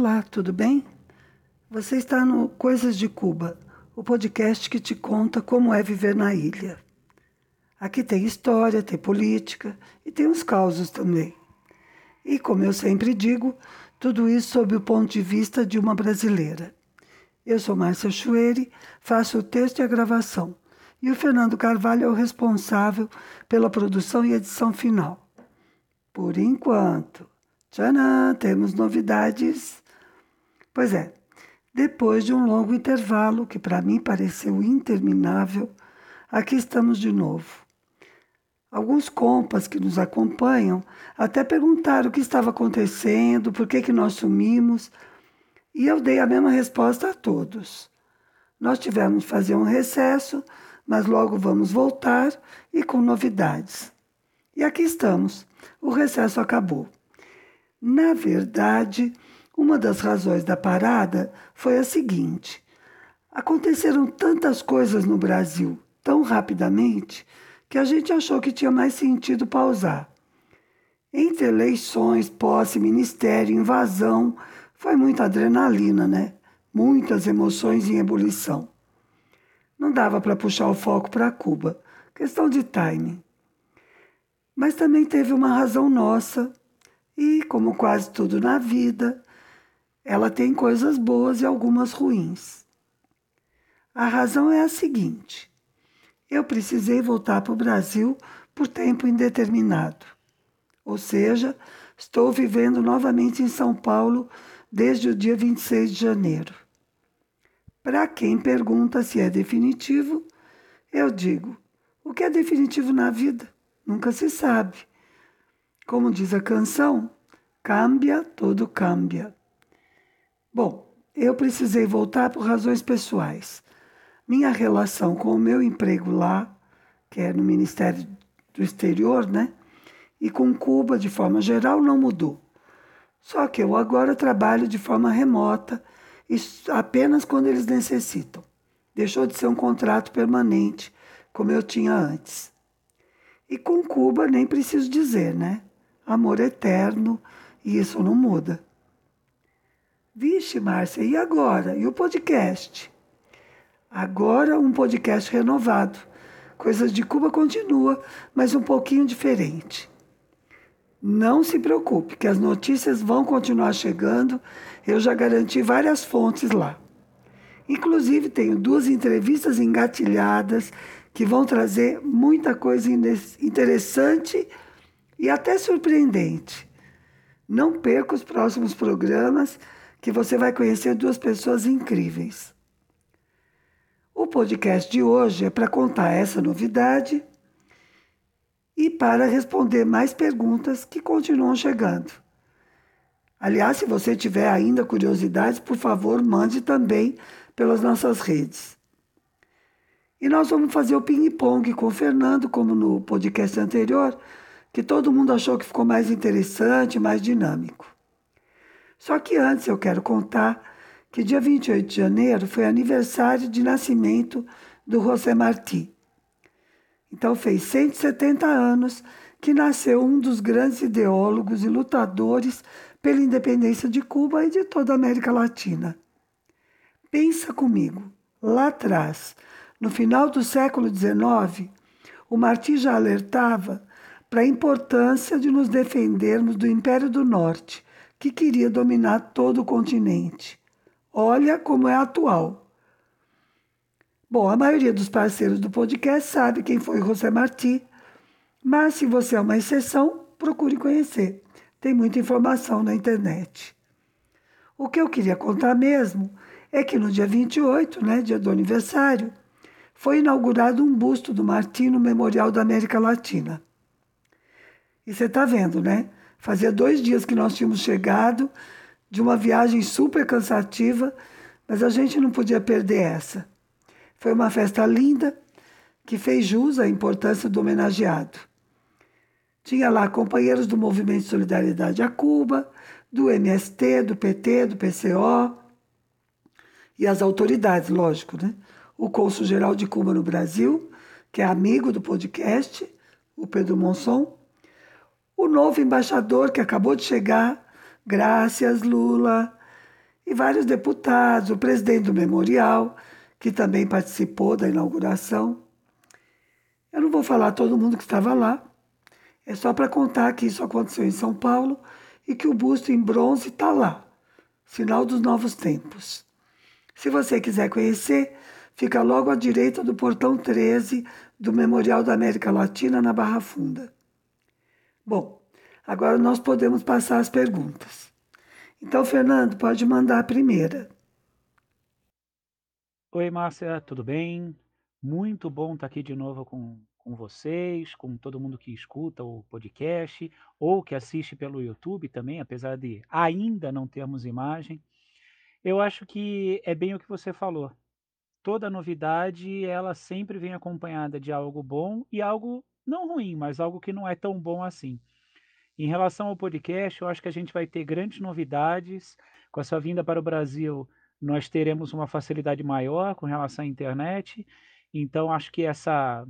Olá, tudo bem? Você está no Coisas de Cuba, o podcast que te conta como é viver na ilha. Aqui tem história, tem política e tem uns causos também. E como eu sempre digo, tudo isso sob o ponto de vista de uma brasileira. Eu sou Márcia Chueri, faço o texto e a gravação. E o Fernando Carvalho é o responsável pela produção e edição final. Por enquanto. Tchanã, temos novidades. Pois é, depois de um longo intervalo, que para mim pareceu interminável, aqui estamos de novo. Alguns compas que nos acompanham até perguntaram o que estava acontecendo, por que, que nós sumimos, e eu dei a mesma resposta a todos. Nós tivemos que fazer um recesso, mas logo vamos voltar e com novidades. E aqui estamos. O recesso acabou. Na verdade, uma das razões da parada foi a seguinte: aconteceram tantas coisas no Brasil tão rapidamente que a gente achou que tinha mais sentido pausar. Entre eleições, posse, ministério, invasão, foi muita adrenalina, né? Muitas emoções em ebulição. Não dava para puxar o foco para Cuba, questão de timing. Mas também teve uma razão nossa, e como quase tudo na vida, ela tem coisas boas e algumas ruins. A razão é a seguinte: eu precisei voltar para o Brasil por tempo indeterminado. Ou seja, estou vivendo novamente em São Paulo desde o dia 26 de janeiro. Para quem pergunta se é definitivo, eu digo: o que é definitivo na vida? Nunca se sabe. Como diz a canção, cambia, tudo cambia. Bom, eu precisei voltar por razões pessoais. Minha relação com o meu emprego lá, que é no Ministério do Exterior, né? E com Cuba, de forma geral, não mudou. Só que eu agora trabalho de forma remota apenas quando eles necessitam. Deixou de ser um contrato permanente, como eu tinha antes. E com Cuba nem preciso dizer, né? Amor eterno e isso não muda. Vixe, Márcia, e agora? E o podcast? Agora um podcast renovado. Coisas de Cuba continua, mas um pouquinho diferente. Não se preocupe, que as notícias vão continuar chegando. Eu já garanti várias fontes lá. Inclusive, tenho duas entrevistas engatilhadas que vão trazer muita coisa interessante e até surpreendente. Não perca os próximos programas, que você vai conhecer duas pessoas incríveis. O podcast de hoje é para contar essa novidade e para responder mais perguntas que continuam chegando. Aliás, se você tiver ainda curiosidades, por favor, mande também pelas nossas redes. E nós vamos fazer o ping-pong com o Fernando, como no podcast anterior, que todo mundo achou que ficou mais interessante, mais dinâmico. Só que antes eu quero contar que dia 28 de janeiro foi aniversário de nascimento do José Martí. Então fez 170 anos que nasceu um dos grandes ideólogos e lutadores pela independência de Cuba e de toda a América Latina. Pensa comigo, lá atrás, no final do século XIX, o Martí já alertava para a importância de nos defendermos do Império do Norte, que queria dominar todo o continente. Olha como é atual. Bom, a maioria dos parceiros do podcast sabe quem foi José Martí, mas se você é uma exceção, procure conhecer. Tem muita informação na internet. O que eu queria contar mesmo é que no dia 28, né, dia do aniversário, foi inaugurado um busto do Martim no Memorial da América Latina. E você está vendo, né? Fazia dois dias que nós tínhamos chegado de uma viagem super cansativa, mas a gente não podia perder essa. Foi uma festa linda que fez jus à importância do homenageado. Tinha lá companheiros do Movimento de Solidariedade a Cuba, do MST, do PT, do PCO e as autoridades, lógico, né? o cônsul-geral de Cuba no Brasil, que é amigo do podcast, o Pedro Monson, o novo embaixador que acabou de chegar, graças Lula, e vários deputados, o presidente do memorial, que também participou da inauguração. Eu não vou falar todo mundo que estava lá, é só para contar que isso aconteceu em São Paulo e que o busto em bronze está lá, sinal dos novos tempos. Se você quiser conhecer, fica logo à direita do portão 13 do Memorial da América Latina, na Barra Funda. Bom, agora nós podemos passar as perguntas. Então, Fernando, pode mandar a primeira. Oi, Márcia, tudo bem? Muito bom estar aqui de novo com, com vocês, com todo mundo que escuta o podcast ou que assiste pelo YouTube também, apesar de ainda não termos imagem. Eu acho que é bem o que você falou. Toda novidade, ela sempre vem acompanhada de algo bom e algo não ruim, mas algo que não é tão bom assim. Em relação ao podcast, eu acho que a gente vai ter grandes novidades. Com a sua vinda para o Brasil, nós teremos uma facilidade maior com relação à internet. Então, acho que essa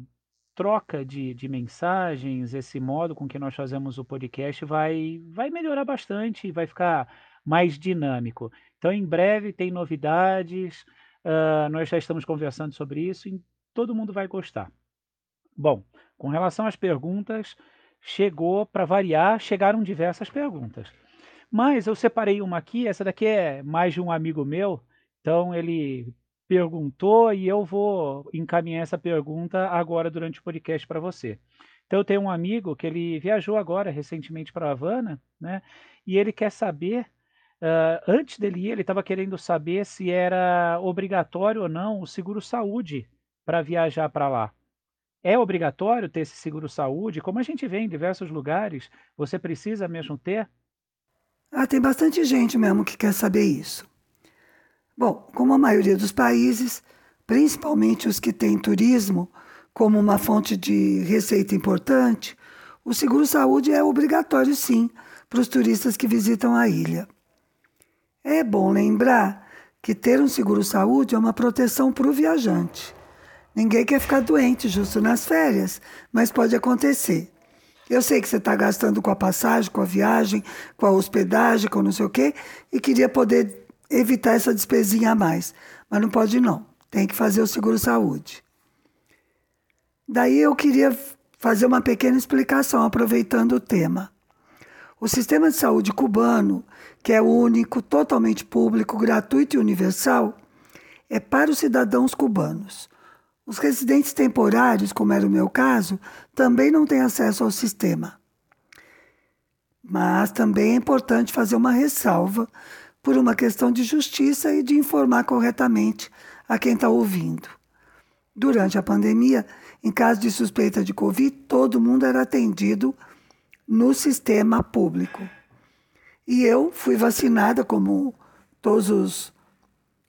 troca de, de mensagens, esse modo com que nós fazemos o podcast vai, vai melhorar bastante, vai ficar mais dinâmico. Então, em breve tem novidades, uh, nós já estamos conversando sobre isso e todo mundo vai gostar. Bom, com relação às perguntas, chegou, para variar, chegaram diversas perguntas. Mas eu separei uma aqui, essa daqui é mais de um amigo meu, então ele perguntou e eu vou encaminhar essa pergunta agora durante o podcast para você. Então eu tenho um amigo que ele viajou agora recentemente para Havana, né? E ele quer saber, uh, antes dele ir, ele estava querendo saber se era obrigatório ou não o seguro saúde para viajar para lá. É obrigatório ter esse seguro-saúde? Como a gente vê em diversos lugares, você precisa mesmo ter? Ah, tem bastante gente mesmo que quer saber isso. Bom, como a maioria dos países, principalmente os que têm turismo como uma fonte de receita importante, o seguro-saúde é obrigatório sim para os turistas que visitam a ilha. É bom lembrar que ter um seguro-saúde é uma proteção para o viajante. Ninguém quer ficar doente justo nas férias, mas pode acontecer. Eu sei que você está gastando com a passagem, com a viagem, com a hospedagem, com não sei o quê, e queria poder evitar essa despesinha a mais. Mas não pode não. Tem que fazer o seguro-saúde. Daí eu queria fazer uma pequena explicação, aproveitando o tema. O sistema de saúde cubano, que é único, totalmente público, gratuito e universal, é para os cidadãos cubanos. Os residentes temporários, como era o meu caso, também não têm acesso ao sistema. Mas também é importante fazer uma ressalva por uma questão de justiça e de informar corretamente a quem está ouvindo. Durante a pandemia, em caso de suspeita de Covid, todo mundo era atendido no sistema público. E eu fui vacinada, como todos os,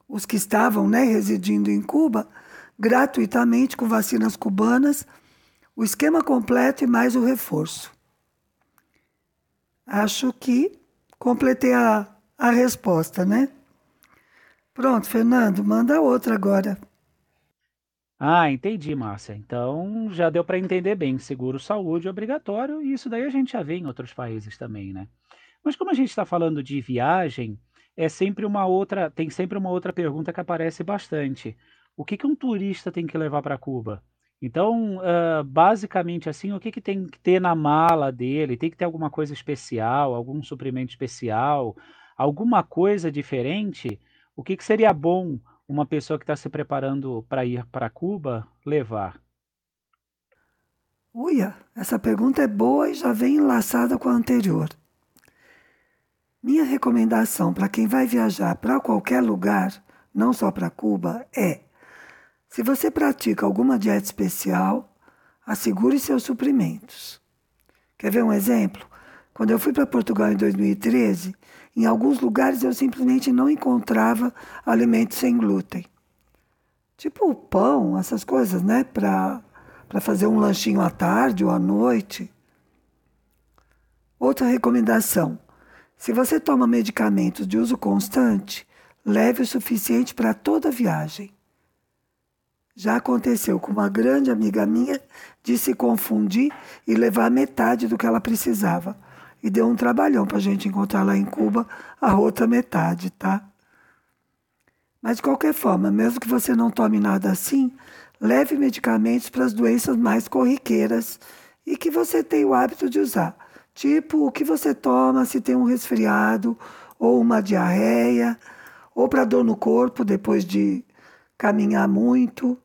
os que estavam né, residindo em Cuba, gratuitamente com vacinas cubanas, o esquema completo e mais o reforço. Acho que completei a, a resposta, né? Pronto, Fernando, manda outra agora. Ah, entendi, Márcia. Então já deu para entender bem. Seguro saúde obrigatório e isso daí a gente já vê em outros países também, né? Mas como a gente está falando de viagem, é sempre uma outra, tem sempre uma outra pergunta que aparece bastante o que, que um turista tem que levar para Cuba? Então, uh, basicamente assim, o que, que tem que ter na mala dele? Tem que ter alguma coisa especial, algum suprimento especial, alguma coisa diferente? O que, que seria bom uma pessoa que está se preparando para ir para Cuba levar? Uia, essa pergunta é boa e já vem enlaçada com a anterior. Minha recomendação para quem vai viajar para qualquer lugar, não só para Cuba, é se você pratica alguma dieta especial, assegure seus suprimentos. Quer ver um exemplo? Quando eu fui para Portugal em 2013, em alguns lugares eu simplesmente não encontrava alimentos sem glúten. Tipo pão, essas coisas, né? Para fazer um lanchinho à tarde ou à noite. Outra recomendação: se você toma medicamentos de uso constante, leve o suficiente para toda a viagem. Já aconteceu com uma grande amiga minha de se confundir e levar metade do que ela precisava. E deu um trabalhão para a gente encontrar lá em Cuba a outra metade, tá? Mas de qualquer forma, mesmo que você não tome nada assim, leve medicamentos para as doenças mais corriqueiras e que você tem o hábito de usar. Tipo, o que você toma se tem um resfriado ou uma diarreia, ou para dor no corpo depois de caminhar muito.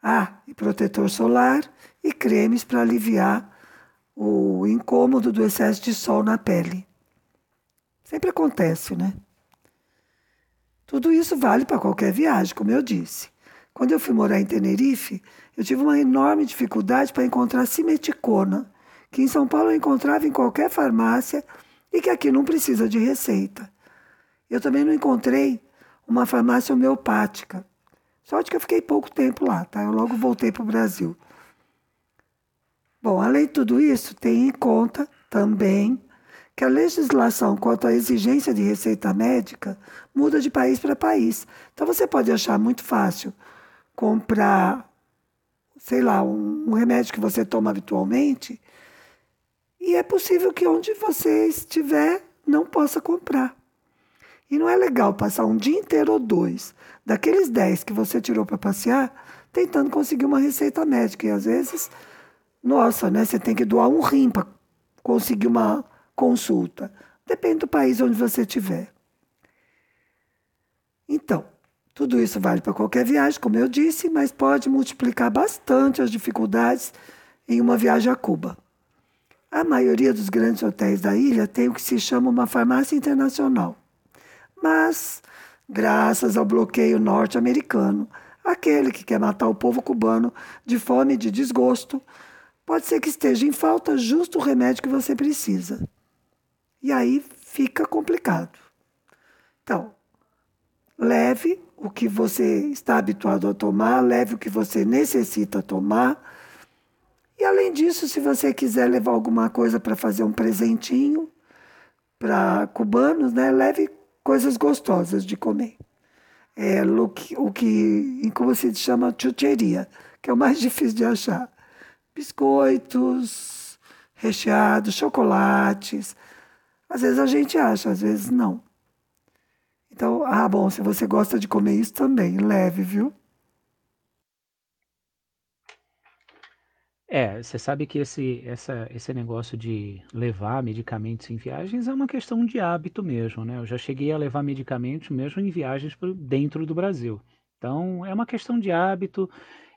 Ah, e protetor solar e cremes para aliviar o incômodo do excesso de sol na pele. Sempre acontece, né? Tudo isso vale para qualquer viagem, como eu disse. Quando eu fui morar em Tenerife, eu tive uma enorme dificuldade para encontrar simeticona, que em São Paulo eu encontrava em qualquer farmácia e que aqui não precisa de receita. Eu também não encontrei uma farmácia homeopática. Sorte que eu fiquei pouco tempo lá, tá? Eu logo voltei para o Brasil. Bom, além de tudo isso, tem em conta também que a legislação quanto à exigência de receita médica muda de país para país. Então você pode achar muito fácil comprar, sei lá, um, um remédio que você toma habitualmente e é possível que onde você estiver não possa comprar. E não é legal passar um dia inteiro ou dois, daqueles dez que você tirou para passear, tentando conseguir uma receita médica. E às vezes, nossa, né? Você tem que doar um rim para conseguir uma consulta. Depende do país onde você estiver. Então, tudo isso vale para qualquer viagem, como eu disse, mas pode multiplicar bastante as dificuldades em uma viagem a Cuba. A maioria dos grandes hotéis da ilha tem o que se chama uma farmácia internacional. Mas, graças ao bloqueio norte-americano, aquele que quer matar o povo cubano de fome e de desgosto, pode ser que esteja em falta justo o remédio que você precisa. E aí fica complicado. Então, leve o que você está habituado a tomar, leve o que você necessita tomar. E além disso, se você quiser levar alguma coisa para fazer um presentinho para cubanos, né, leve coisas gostosas de comer. É o que, o que em Cuba se chama chucheria, que é o mais difícil de achar. Biscoitos, recheados, chocolates, às vezes a gente acha, às vezes não. Então, ah, bom, se você gosta de comer isso também, leve, viu? É, você sabe que esse, essa, esse negócio de levar medicamentos em viagens é uma questão de hábito mesmo, né? Eu já cheguei a levar medicamentos mesmo em viagens pro, dentro do Brasil. Então, é uma questão de hábito,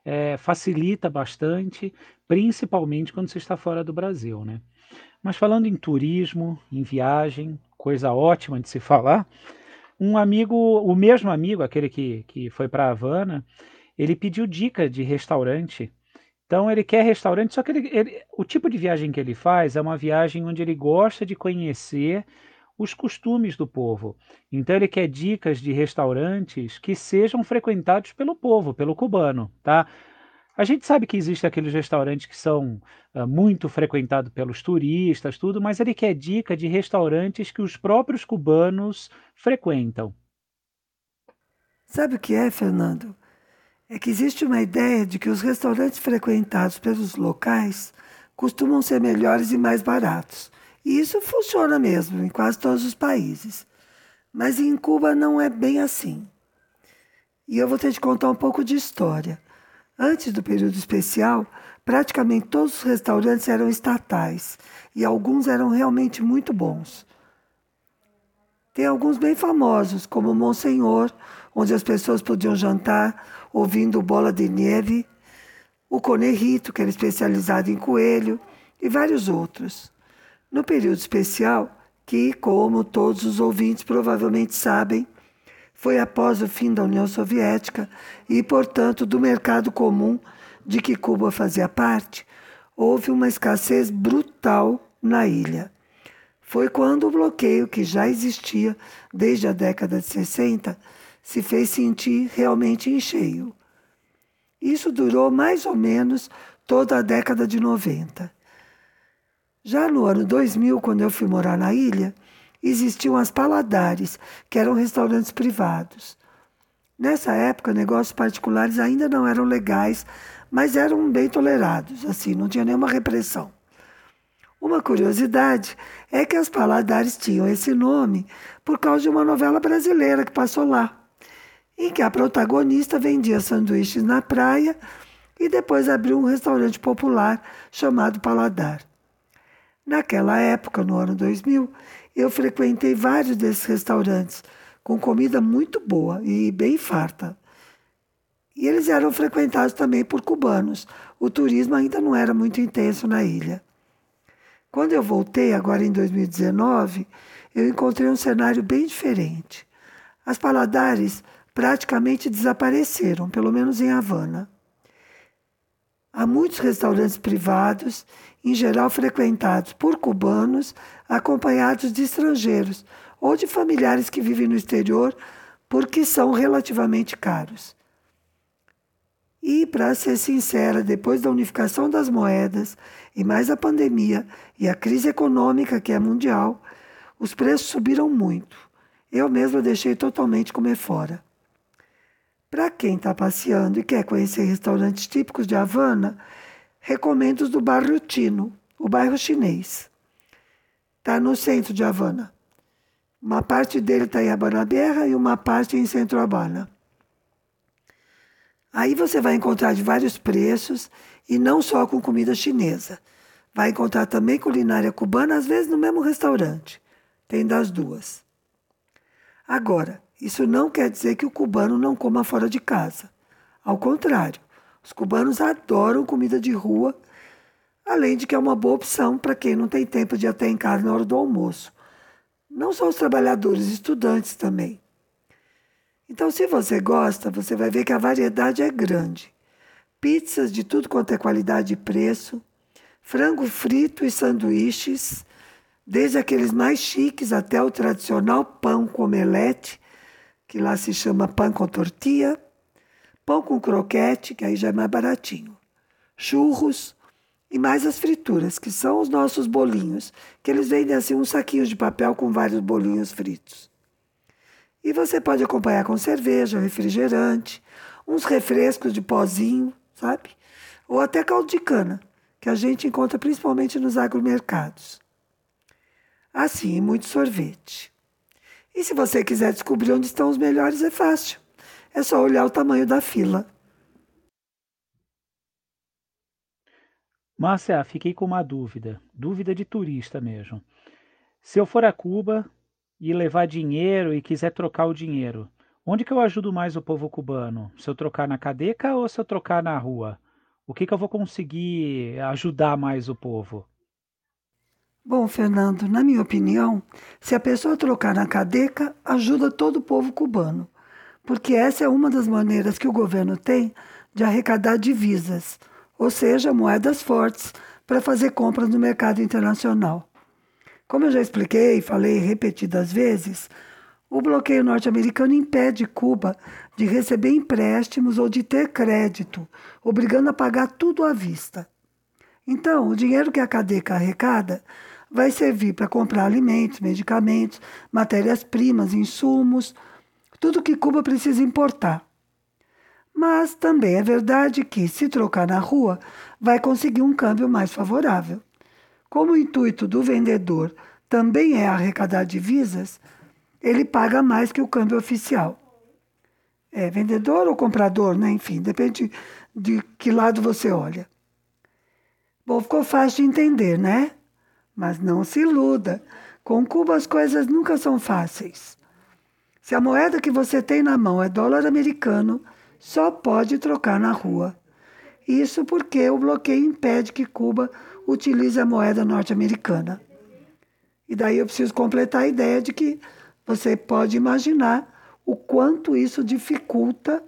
é, facilita bastante, principalmente quando você está fora do Brasil, né? Mas falando em turismo, em viagem, coisa ótima de se falar, um amigo, o mesmo amigo, aquele que, que foi para Havana, ele pediu dica de restaurante. Então ele quer restaurante, só que ele, ele, o tipo de viagem que ele faz é uma viagem onde ele gosta de conhecer os costumes do povo. Então ele quer dicas de restaurantes que sejam frequentados pelo povo, pelo cubano, tá? A gente sabe que existem aqueles restaurantes que são uh, muito frequentados pelos turistas, tudo, mas ele quer dica de restaurantes que os próprios cubanos frequentam. Sabe o que é, Fernando? É que existe uma ideia de que os restaurantes frequentados pelos locais costumam ser melhores e mais baratos. E isso funciona mesmo em quase todos os países. Mas em Cuba não é bem assim. E eu vou ter de contar um pouco de história. Antes do período especial, praticamente todos os restaurantes eram estatais e alguns eram realmente muito bons. Tem alguns bem famosos, como Monsenhor, onde as pessoas podiam jantar ouvindo bola de neve, o Conerrito, que era especializado em coelho, e vários outros. No período especial, que, como todos os ouvintes provavelmente sabem, foi após o fim da União Soviética e, portanto, do mercado comum de que Cuba fazia parte, houve uma escassez brutal na ilha. Foi quando o bloqueio, que já existia desde a década de 60, se fez sentir realmente em cheio. Isso durou mais ou menos toda a década de 90. Já no ano 2000, quando eu fui morar na ilha, existiam as paladares, que eram restaurantes privados. Nessa época, negócios particulares ainda não eram legais, mas eram bem tolerados, assim, não tinha nenhuma repressão. Uma curiosidade é que as paladares tinham esse nome por causa de uma novela brasileira que passou lá. em que a protagonista vendia sanduíches na praia e depois abriu um restaurante popular chamado Paladar. Naquela época, no ano 2000, eu frequentei vários desses restaurantes com comida muito boa e bem farta. E eles eram frequentados também por cubanos. O turismo ainda não era muito intenso na ilha. Quando eu voltei, agora em 2019, eu encontrei um cenário bem diferente. As paladares praticamente desapareceram, pelo menos em Havana. Há muitos restaurantes privados, em geral frequentados por cubanos, acompanhados de estrangeiros ou de familiares que vivem no exterior, porque são relativamente caros. E, para ser sincera, depois da unificação das moedas e mais a pandemia e a crise econômica que é mundial, os preços subiram muito. Eu mesma deixei totalmente comer fora. Para quem está passeando e quer conhecer restaurantes típicos de Havana, recomendo os do bairro Tino, o bairro chinês. Está no centro de Havana. Uma parte dele está em Habana Berra e uma parte em Centro Habana. Aí você vai encontrar de vários preços e não só com comida chinesa. Vai encontrar também culinária cubana, às vezes no mesmo restaurante. Tem das duas. Agora, isso não quer dizer que o cubano não coma fora de casa. Ao contrário, os cubanos adoram comida de rua, além de que é uma boa opção para quem não tem tempo de ir até em casa na hora do almoço. Não só os trabalhadores, estudantes também. Então, se você gosta, você vai ver que a variedade é grande. Pizzas de tudo quanto é qualidade e preço, frango frito e sanduíches, desde aqueles mais chiques até o tradicional pão com omelete, que lá se chama pão com tortilha, pão com croquete, que aí já é mais baratinho, churros e mais as frituras, que são os nossos bolinhos, que eles vendem assim um saquinho de papel com vários bolinhos fritos. E você pode acompanhar com cerveja, refrigerante, uns refrescos de pozinho, sabe? Ou até caldo de cana, que a gente encontra principalmente nos agromercados. Assim, muito sorvete. E se você quiser descobrir onde estão os melhores, é fácil. É só olhar o tamanho da fila. Márcia, fiquei com uma dúvida, dúvida de turista mesmo. Se eu for a Cuba e levar dinheiro e quiser trocar o dinheiro, onde que eu ajudo mais o povo cubano? Se eu trocar na cadeca ou se eu trocar na rua? O que que eu vou conseguir ajudar mais o povo? Bom, Fernando, na minha opinião, se a pessoa trocar na cadeca, ajuda todo o povo cubano, porque essa é uma das maneiras que o governo tem de arrecadar divisas, ou seja, moedas fortes, para fazer compras no mercado internacional. Como eu já expliquei e falei repetidas vezes, o bloqueio norte-americano impede Cuba de receber empréstimos ou de ter crédito, obrigando a pagar tudo à vista. Então, o dinheiro que a cadeca arrecada vai servir para comprar alimentos, medicamentos, matérias-primas, insumos, tudo que Cuba precisa importar. Mas também é verdade que, se trocar na rua, vai conseguir um câmbio mais favorável. Como o intuito do vendedor também é arrecadar divisas, ele paga mais que o câmbio oficial. É vendedor ou comprador, né? Enfim, depende de que lado você olha. Bom, ficou fácil de entender, né? Mas não se iluda. Com Cuba as coisas nunca são fáceis. Se a moeda que você tem na mão é dólar americano, só pode trocar na rua. Isso porque o bloqueio impede que Cuba utilize a moeda norte-americana. E daí eu preciso completar a ideia de que você pode imaginar o quanto isso dificulta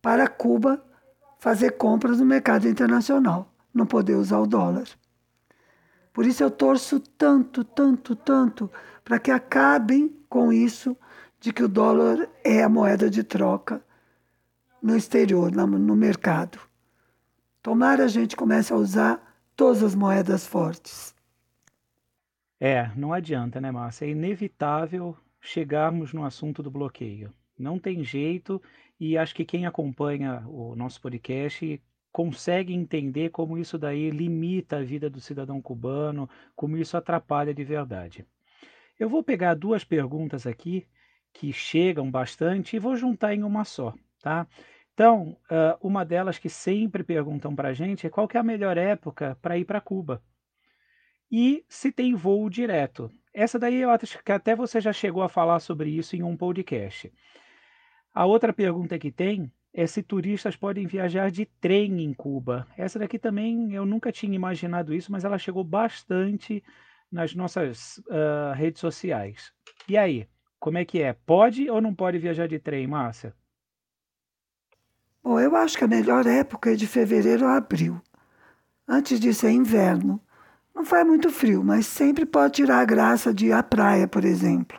para Cuba fazer compras no mercado internacional, não poder usar o dólar. Por isso eu torço tanto, tanto, tanto para que acabem com isso de que o dólar é a moeda de troca no exterior, no mercado. Tomara a gente comece a usar todas as moedas fortes. É, não adianta, né, Márcia? É inevitável chegarmos no assunto do bloqueio. Não tem jeito, e acho que quem acompanha o nosso podcast consegue entender como isso daí limita a vida do cidadão cubano, como isso atrapalha de verdade. Eu vou pegar duas perguntas aqui que chegam bastante e vou juntar em uma só, tá? Então, uma delas que sempre perguntam para a gente é qual que é a melhor época para ir para Cuba e se tem voo direto. Essa daí eu acho que até você já chegou a falar sobre isso em um podcast. A outra pergunta que tem é se turistas podem viajar de trem em Cuba. Essa daqui também eu nunca tinha imaginado isso, mas ela chegou bastante nas nossas uh, redes sociais. E aí, como é que é? Pode ou não pode viajar de trem, Márcia? Bom, eu acho que a melhor época é de fevereiro a abril. Antes disso é inverno. Não faz muito frio, mas sempre pode tirar a graça de ir à praia, por exemplo.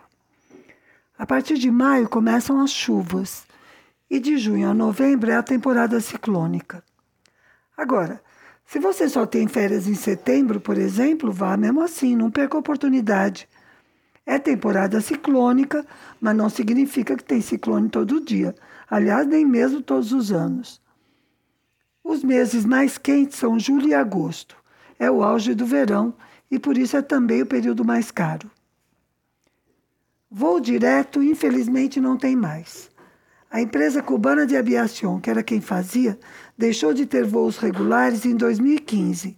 A partir de maio começam as chuvas e de junho a novembro é a temporada ciclônica. Agora, se você só tem férias em setembro, por exemplo, vá mesmo assim, não perca a oportunidade. É temporada ciclônica, mas não significa que tem ciclone todo dia. Aliás, nem mesmo todos os anos. Os meses mais quentes são julho e agosto é o auge do verão e por isso é também o período mais caro. Voo direto, infelizmente, não tem mais. A empresa cubana de aviação, que era quem fazia, deixou de ter voos regulares em 2015.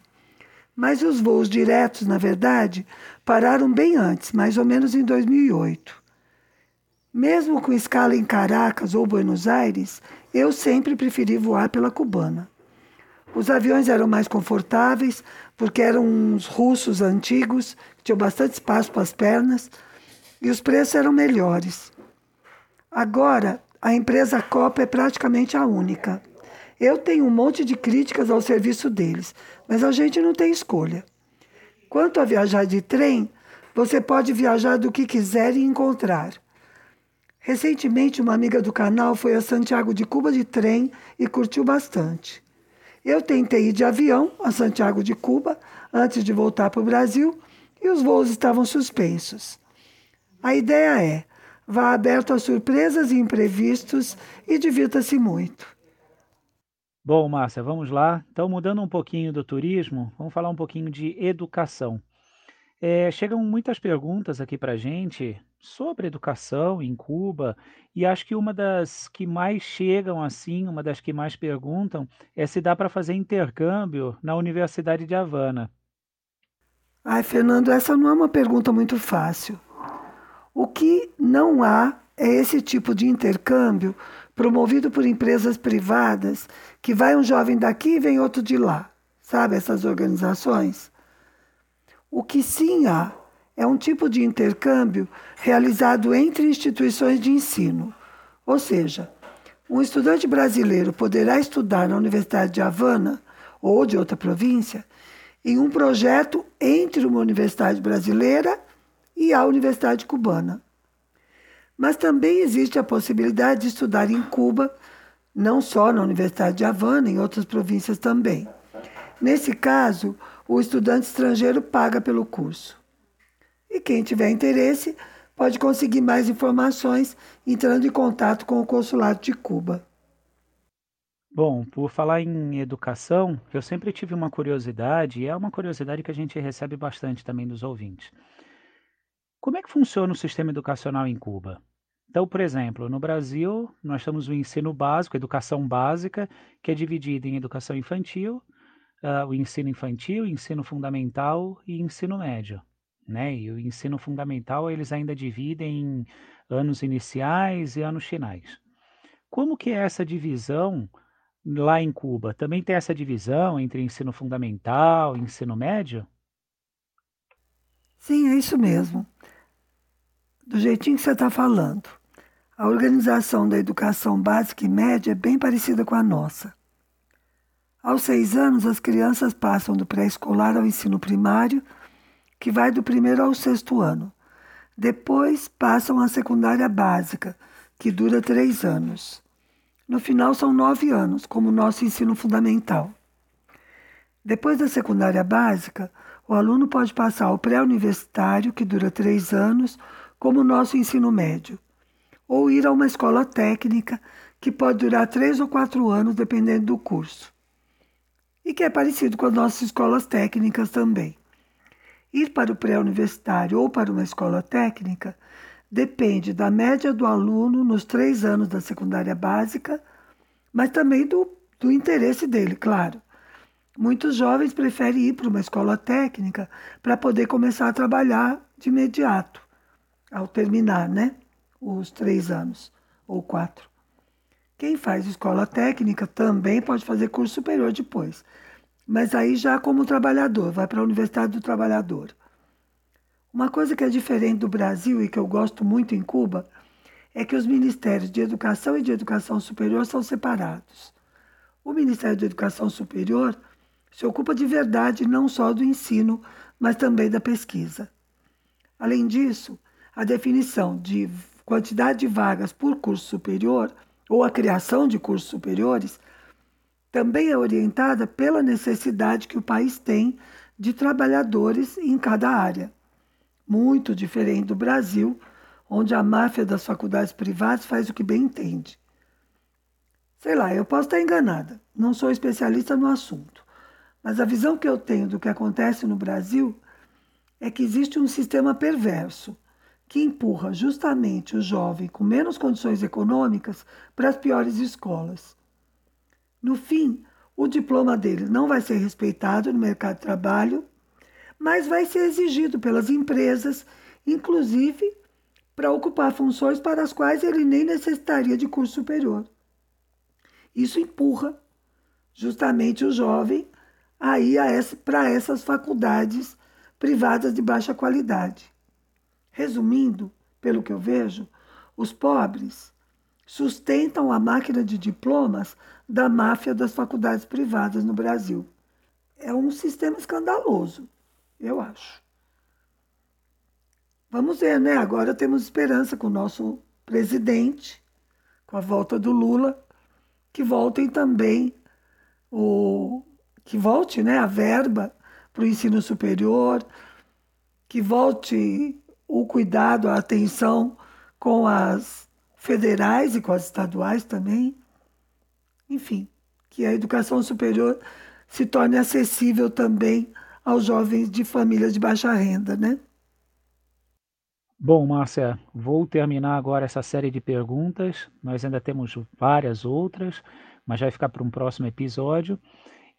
Mas os voos diretos, na verdade, pararam bem antes, mais ou menos em 2008. Mesmo com escala em Caracas ou Buenos Aires, eu sempre preferi voar pela cubana. Os aviões eram mais confortáveis, porque eram uns russos antigos, que tinham bastante espaço para as pernas, e os preços eram melhores. Agora, a empresa Copa é praticamente a única. Eu tenho um monte de críticas ao serviço deles, mas a gente não tem escolha. Quanto a viajar de trem, você pode viajar do que quiser e encontrar. Recentemente, uma amiga do canal foi a Santiago de Cuba de trem e curtiu bastante. Eu tentei ir de avião a Santiago de Cuba antes de voltar para o Brasil e os voos estavam suspensos. A ideia é: vá aberto a surpresas e imprevistos e divirta-se muito. Bom, Márcia, vamos lá. Então, mudando um pouquinho do turismo, vamos falar um pouquinho de educação. É, chegam muitas perguntas aqui para gente sobre educação em Cuba, e acho que uma das que mais chegam assim, uma das que mais perguntam, é se dá para fazer intercâmbio na Universidade de Havana. Ai, Fernando, essa não é uma pergunta muito fácil. O que não há é esse tipo de intercâmbio promovido por empresas privadas, que vai um jovem daqui e vem outro de lá. Sabe essas organizações? O que sim há é um tipo de intercâmbio realizado entre instituições de ensino. Ou seja, um estudante brasileiro poderá estudar na Universidade de Havana ou de outra província em um projeto entre uma universidade brasileira e a Universidade Cubana. Mas também existe a possibilidade de estudar em Cuba, não só na Universidade de Havana, em outras províncias também. Nesse caso, o estudante estrangeiro paga pelo curso. E quem tiver interesse pode conseguir mais informações entrando em contato com o consulado de Cuba. Bom, por falar em educação, eu sempre tive uma curiosidade, e é uma curiosidade que a gente recebe bastante também dos ouvintes. Como é que funciona o sistema educacional em Cuba? Então, por exemplo, no Brasil, nós temos o ensino básico, educação básica, que é dividida em educação infantil, uh, o ensino infantil, ensino fundamental e ensino médio. Né? E o ensino fundamental eles ainda dividem em anos iniciais e anos finais. Como que é essa divisão lá em Cuba? Também tem essa divisão entre ensino fundamental e ensino médio? Sim, é isso mesmo. Do jeitinho que você está falando. A organização da educação básica e média é bem parecida com a nossa. Aos seis anos, as crianças passam do pré-escolar ao ensino primário, que vai do primeiro ao sexto ano. Depois passam à secundária básica, que dura três anos. No final, são nove anos, como nosso ensino fundamental. Depois da secundária básica, o aluno pode passar ao pré-universitário, que dura três anos, como nosso ensino médio, ou ir a uma escola técnica, que pode durar três ou quatro anos, dependendo do curso e que é parecido com as nossas escolas técnicas também. Ir para o pré-universitário ou para uma escola técnica depende da média do aluno nos três anos da secundária básica, mas também do, do interesse dele, claro. Muitos jovens preferem ir para uma escola técnica para poder começar a trabalhar de imediato, ao terminar, né? Os três anos ou quatro. Quem faz escola técnica também pode fazer curso superior depois, mas aí já como trabalhador, vai para a Universidade do Trabalhador. Uma coisa que é diferente do Brasil e que eu gosto muito em Cuba é que os ministérios de educação e de educação superior são separados. O Ministério de Educação Superior se ocupa de verdade não só do ensino, mas também da pesquisa. Além disso, a definição de quantidade de vagas por curso superior ou a criação de cursos superiores também é orientada pela necessidade que o país tem de trabalhadores em cada área. Muito diferente do Brasil, onde a máfia das faculdades privadas faz o que bem entende. Sei lá, eu posso estar enganada, não sou especialista no assunto. Mas a visão que eu tenho do que acontece no Brasil é que existe um sistema perverso que empurra justamente o jovem com menos condições econômicas para as piores escolas. No fim, o diploma dele não vai ser respeitado no mercado de trabalho, mas vai ser exigido pelas empresas, inclusive para ocupar funções para as quais ele nem necessitaria de curso superior. Isso empurra justamente o jovem aí para essas faculdades privadas de baixa qualidade. Resumindo, pelo que eu vejo, os pobres sustentam a máquina de diplomas da máfia das faculdades privadas no Brasil. É um sistema escandaloso, eu acho. Vamos ver, né? Agora temos esperança com o nosso presidente, com a volta do Lula, que voltem também o, que volte né, a verba para o ensino superior, que volte o cuidado, a atenção com as federais e com as estaduais também. Enfim, que a educação superior se torne acessível também aos jovens de famílias de baixa renda, né? Bom, Márcia, vou terminar agora essa série de perguntas. Nós ainda temos várias outras, mas vai ficar para um próximo episódio.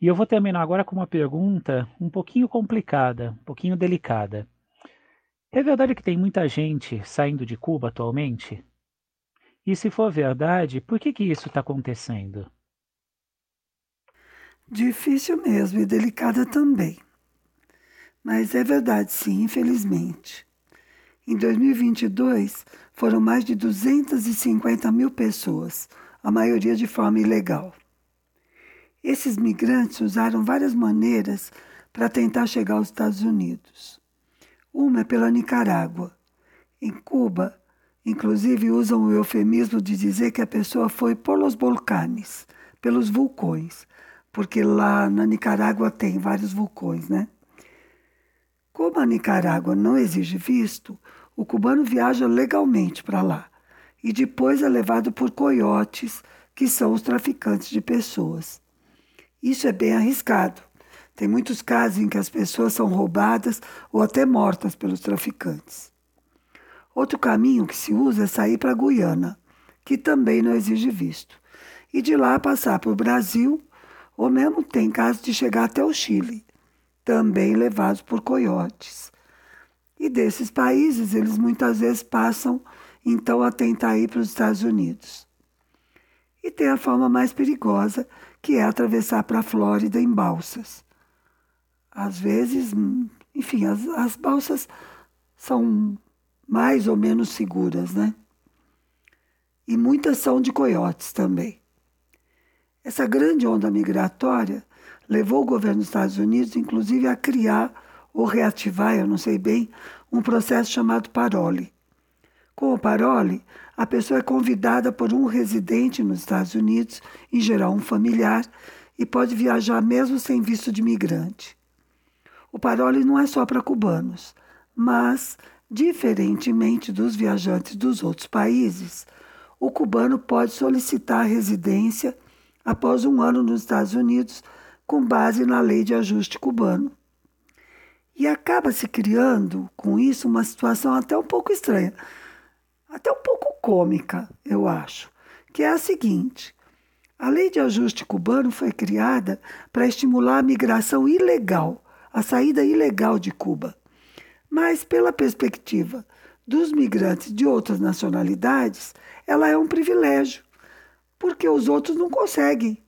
E eu vou terminar agora com uma pergunta um pouquinho complicada, um pouquinho delicada. É verdade que tem muita gente saindo de Cuba atualmente? E se for verdade, por que, que isso está acontecendo? Difícil mesmo e delicada também. Mas é verdade, sim, infelizmente. Em 2022, foram mais de 250 mil pessoas, a maioria de forma ilegal. Esses migrantes usaram várias maneiras para tentar chegar aos Estados Unidos. Uma é pela Nicarágua. Em Cuba, inclusive, usam o eufemismo de dizer que a pessoa foi por los volcanes, pelos vulcões, porque lá na Nicarágua tem vários vulcões, né? Como a Nicarágua não exige visto, o cubano viaja legalmente para lá e depois é levado por coiotes, que são os traficantes de pessoas. Isso é bem arriscado. Tem muitos casos em que as pessoas são roubadas ou até mortas pelos traficantes. Outro caminho que se usa é sair para a Guiana, que também não exige visto, e de lá passar para o Brasil, ou mesmo tem casos de chegar até o Chile, também levados por coiotes. E desses países, eles muitas vezes passam então a tentar ir para os Estados Unidos. E tem a forma mais perigosa, que é atravessar para a Flórida em balsas. Às vezes, enfim, as, as balsas são mais ou menos seguras, né? E muitas são de coiotes também. Essa grande onda migratória levou o governo dos Estados Unidos, inclusive, a criar ou reativar, eu não sei bem, um processo chamado parole. Com o parole, a pessoa é convidada por um residente nos Estados Unidos, em geral um familiar, e pode viajar mesmo sem visto de migrante. O parole não é só para cubanos, mas, diferentemente dos viajantes dos outros países, o cubano pode solicitar residência após um ano nos Estados Unidos com base na lei de ajuste cubano. E acaba se criando, com isso, uma situação até um pouco estranha até um pouco cômica, eu acho, que é a seguinte: a lei de ajuste cubano foi criada para estimular a migração ilegal, a saída ilegal de Cuba. Mas, pela perspectiva dos migrantes de outras nacionalidades, ela é um privilégio, porque os outros não conseguem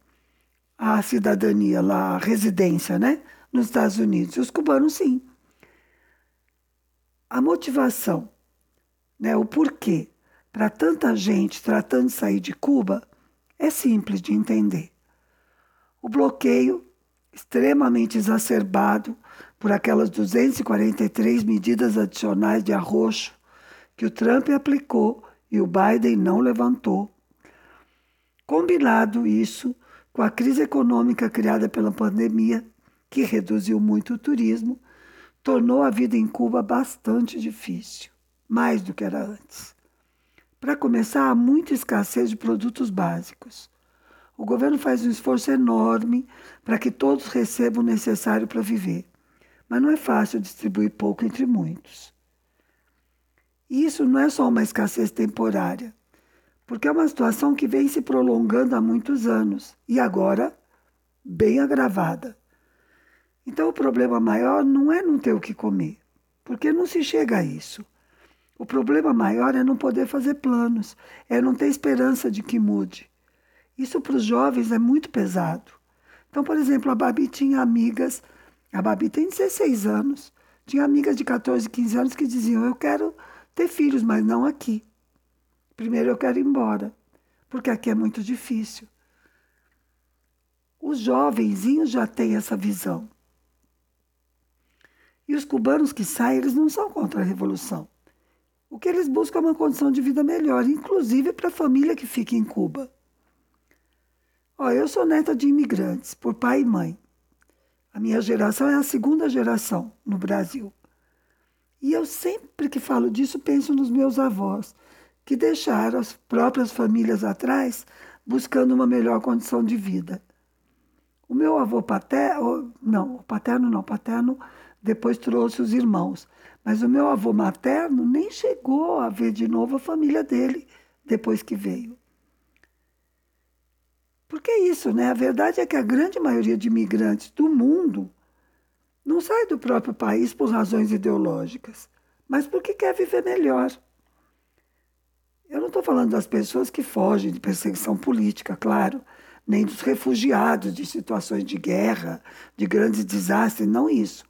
a cidadania, a residência, né, nos Estados Unidos. Os cubanos, sim. A motivação, né, o porquê para tanta gente tratando de sair de Cuba é simples de entender. O bloqueio, extremamente exacerbado por aquelas 243 medidas adicionais de arroxo que o Trump aplicou e o Biden não levantou. Combinado isso com a crise econômica criada pela pandemia, que reduziu muito o turismo, tornou a vida em Cuba bastante difícil, mais do que era antes. Para começar, há muita escassez de produtos básicos. O governo faz um esforço enorme para que todos recebam o necessário para viver, mas não é fácil distribuir pouco entre muitos. E isso não é só uma escassez temporária, porque é uma situação que vem se prolongando há muitos anos e agora bem agravada. Então o problema maior não é não ter o que comer, porque não se chega a isso. O problema maior é não poder fazer planos, é não ter esperança de que mude. Isso para os jovens é muito pesado. Então, por exemplo, a Babi tinha amigas, a Babi tem 16 anos, tinha amigas de 14, 15 anos que diziam: Eu quero ter filhos, mas não aqui. Primeiro eu quero ir embora, porque aqui é muito difícil. Os jovenzinhos já têm essa visão. E os cubanos que saem, eles não são contra a revolução. O que eles buscam é uma condição de vida melhor, inclusive para a família que fica em Cuba. Ó, eu sou neta de imigrantes, por pai e mãe. A minha geração é a segunda geração no Brasil. E eu sempre que falo disso penso nos meus avós, que deixaram as próprias famílias atrás buscando uma melhor condição de vida. O meu avô paterno, não, paterno não, paterno depois trouxe os irmãos. Mas o meu avô materno nem chegou a ver de novo a família dele depois que veio. Porque é isso, né? A verdade é que a grande maioria de imigrantes do mundo não sai do próprio país por razões ideológicas, mas porque quer viver melhor. Eu não estou falando das pessoas que fogem de perseguição política, claro, nem dos refugiados de situações de guerra, de grandes desastres, não isso.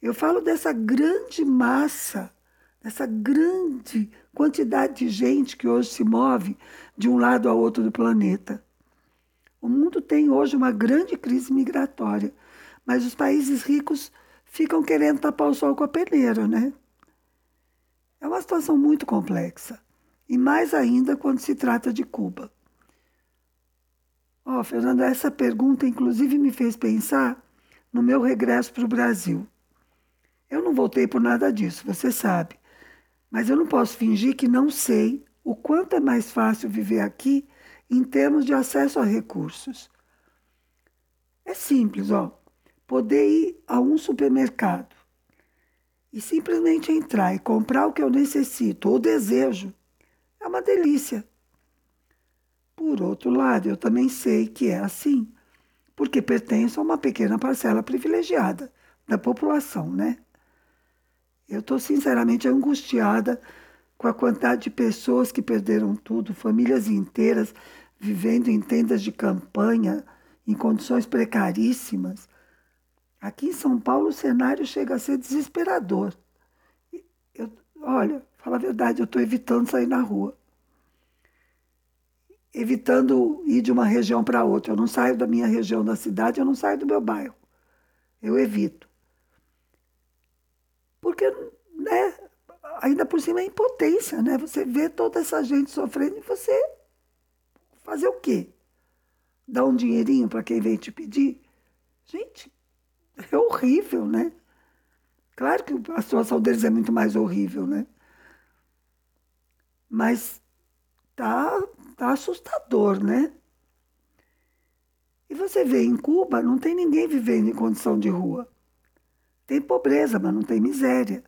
Eu falo dessa grande massa, dessa grande quantidade de gente que hoje se move de um lado ao outro do planeta. O mundo tem hoje uma grande crise migratória, mas os países ricos ficam querendo tapar o sol com a peneira, né? É uma situação muito complexa, e mais ainda quando se trata de Cuba. Ó, oh, Fernanda, essa pergunta inclusive me fez pensar no meu regresso para o Brasil. Eu não voltei por nada disso, você sabe. Mas eu não posso fingir que não sei o quanto é mais fácil viver aqui em termos de acesso a recursos. É simples, ó. Poder ir a um supermercado e simplesmente entrar e comprar o que eu necessito ou desejo é uma delícia. Por outro lado, eu também sei que é assim, porque pertenço a uma pequena parcela privilegiada da população, né? Eu estou sinceramente angustiada com a quantidade de pessoas que perderam tudo, famílias inteiras vivendo em tendas de campanha, em condições precaríssimas. Aqui em São Paulo o cenário chega a ser desesperador. Eu, olha, fala a verdade, eu estou evitando sair na rua. Evitando ir de uma região para outra. Eu não saio da minha região da cidade, eu não saio do meu bairro. Eu evito. Porque, né, ainda por cima é impotência, né? Você vê toda essa gente sofrendo e você fazer o quê? Dar um dinheirinho para quem vem te pedir? Gente, é horrível, né? Claro que a situação deles é muito mais horrível, né? Mas tá, tá assustador, né? E você vê em Cuba, não tem ninguém vivendo em condição de rua. Tem pobreza, mas não tem miséria.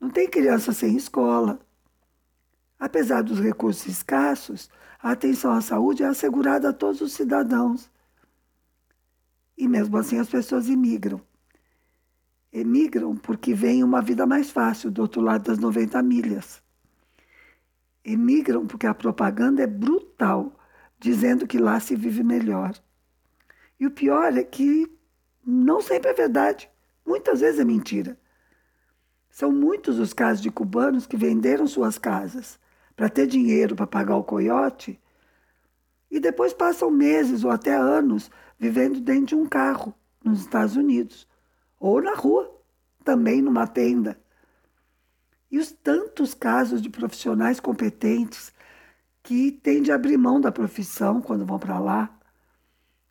Não tem criança sem escola. Apesar dos recursos escassos, a atenção à saúde é assegurada a todos os cidadãos. E mesmo assim as pessoas imigram. Emigram porque vem uma vida mais fácil do outro lado das 90 milhas. Emigram porque a propaganda é brutal, dizendo que lá se vive melhor. E o pior é que não sempre é verdade. Muitas vezes é mentira. São muitos os casos de cubanos que venderam suas casas para ter dinheiro para pagar o coiote e depois passam meses ou até anos vivendo dentro de um carro nos Estados Unidos ou na rua, também numa tenda. E os tantos casos de profissionais competentes que têm de abrir mão da profissão quando vão para lá,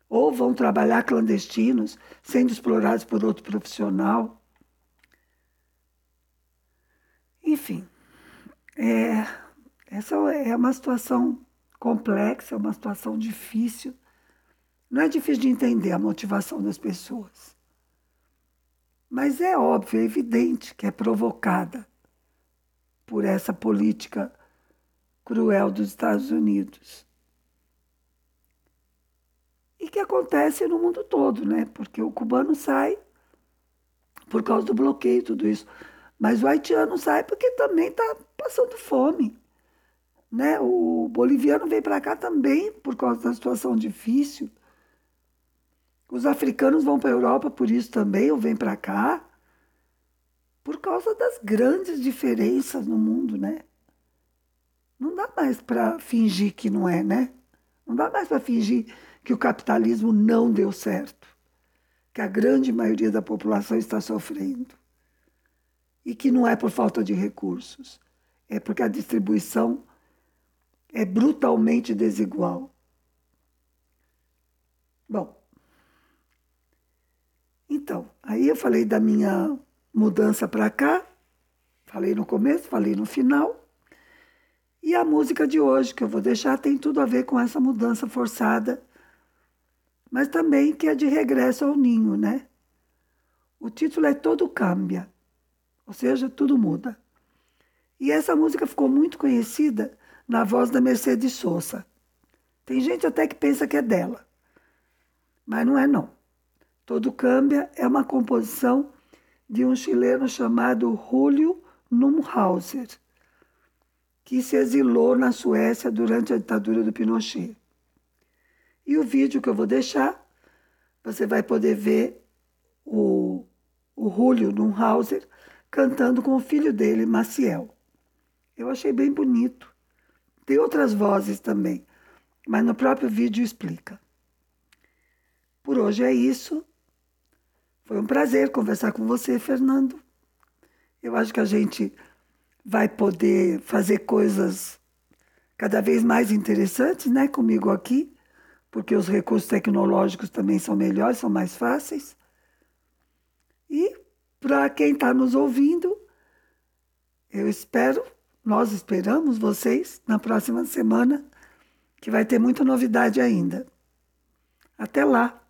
ou vão trabalhar clandestinos, sendo explorados por outro profissional. Enfim, é, essa é uma situação complexa, é uma situação difícil. Não é difícil de entender a motivação das pessoas. Mas é óbvio, é evidente que é provocada por essa política cruel dos Estados Unidos. E que acontece no mundo todo, né? Porque o cubano sai por causa do bloqueio e tudo isso. Mas o haitiano sai porque também está passando fome. Né? O boliviano vem para cá também por causa da situação difícil. Os africanos vão para a Europa por isso também, ou vêm para cá, por causa das grandes diferenças no mundo, né? Não dá mais para fingir que não é, né? Não dá mais para fingir que o capitalismo não deu certo, que a grande maioria da população está sofrendo e que não é por falta de recursos, é porque a distribuição é brutalmente desigual. Bom, então, aí eu falei da minha mudança para cá, falei no começo, falei no final. E a música de hoje que eu vou deixar tem tudo a ver com essa mudança forçada, mas também que é de regresso ao ninho, né? O título é Todo Cambia. Ou seja, tudo muda. E essa música ficou muito conhecida na voz da Mercedes Sosa. Tem gente até que pensa que é dela, mas não é não. Todo Câmbia é uma composição de um chileno chamado Julio Numhauser, que se exilou na Suécia durante a ditadura do Pinochet. E o vídeo que eu vou deixar, você vai poder ver o, o Julio Numhauser cantando com o filho dele, Maciel. Eu achei bem bonito. Tem outras vozes também, mas no próprio vídeo explica. Por hoje é isso. Foi um prazer conversar com você, Fernando. Eu acho que a gente vai poder fazer coisas cada vez mais interessantes, né, comigo aqui, porque os recursos tecnológicos também são melhores, são mais fáceis. E para quem está nos ouvindo, eu espero, nós esperamos vocês na próxima semana, que vai ter muita novidade ainda. Até lá.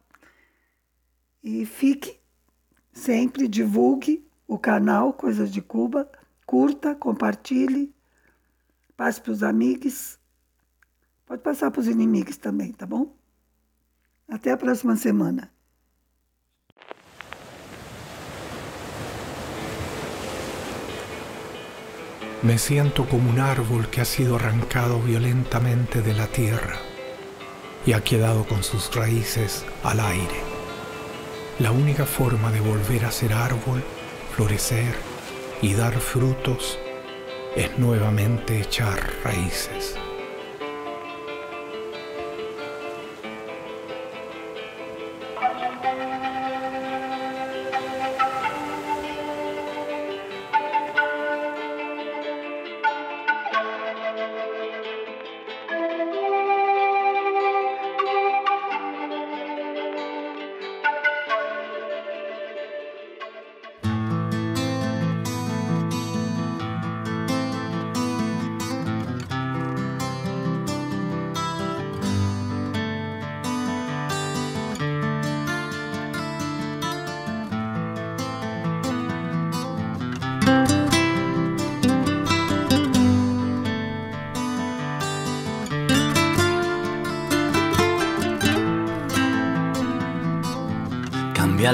E fique, sempre divulgue o canal Coisas de Cuba, curta, compartilhe, passe para os amigos. Pode passar para os inimigos também, tá bom? Até a próxima semana. Me siento como un árbol que ha sido arrancado violentamente de la tierra y ha quedado con sus raíces al aire. La única forma de volver a ser árbol, florecer y dar frutos es nuevamente echar raíces.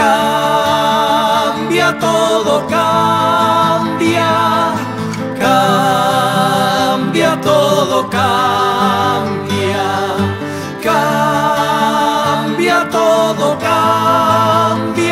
Cambia todo, cambia. Cambia todo, cambia. Cambia todo, cambia.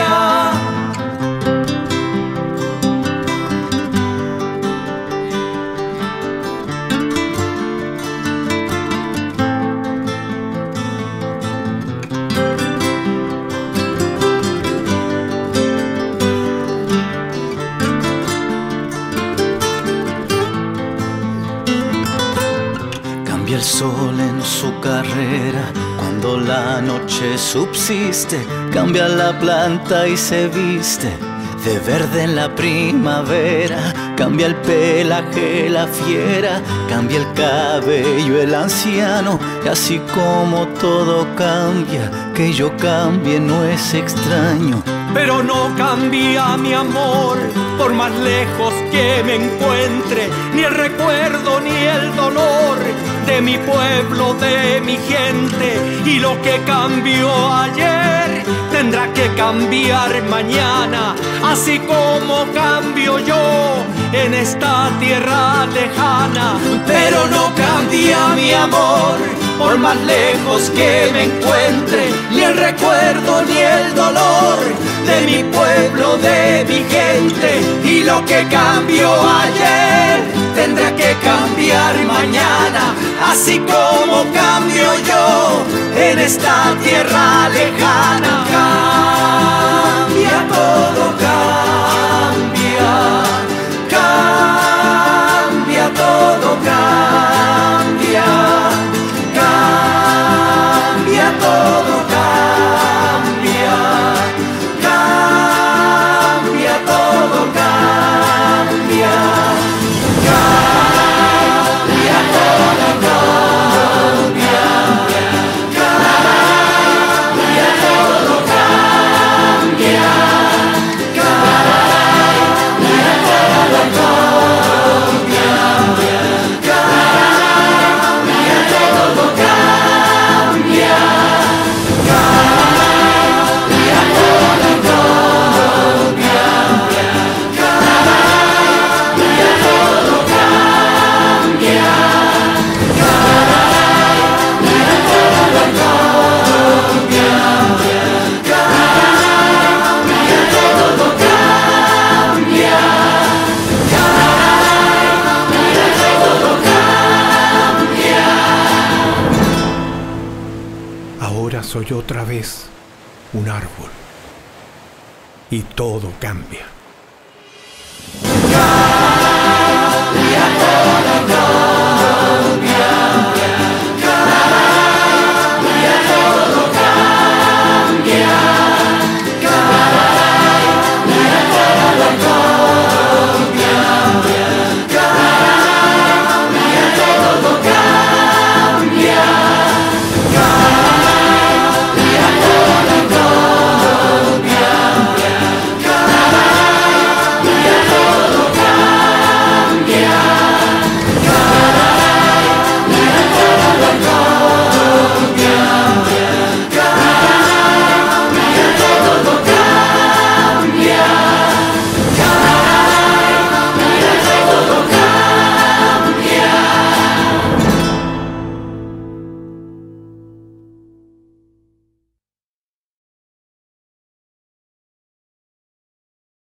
Carrera. Cuando la noche subsiste, cambia la planta y se viste de verde en la primavera, cambia el pelaje la fiera, cambia el cabello el anciano, y así como todo cambia, que yo cambie no es extraño. Pero no cambia mi amor, por más lejos que me encuentre, ni el recuerdo ni el dolor de mi pueblo, de mi gente, y lo que cambió ayer tendrá que cambiar mañana, así como cambio yo en esta tierra lejana. Pero no cambia mi amor, por más lejos que me encuentre, ni el recuerdo ni el dolor de mi pueblo, de mi gente, y lo que cambió ayer tendrá que cambiar mañana, así como cambio yo en esta tierra lejana. Cambia todo, cambia, cambia todo, cambia, soy otra vez un árbol y todo cambia. Cambia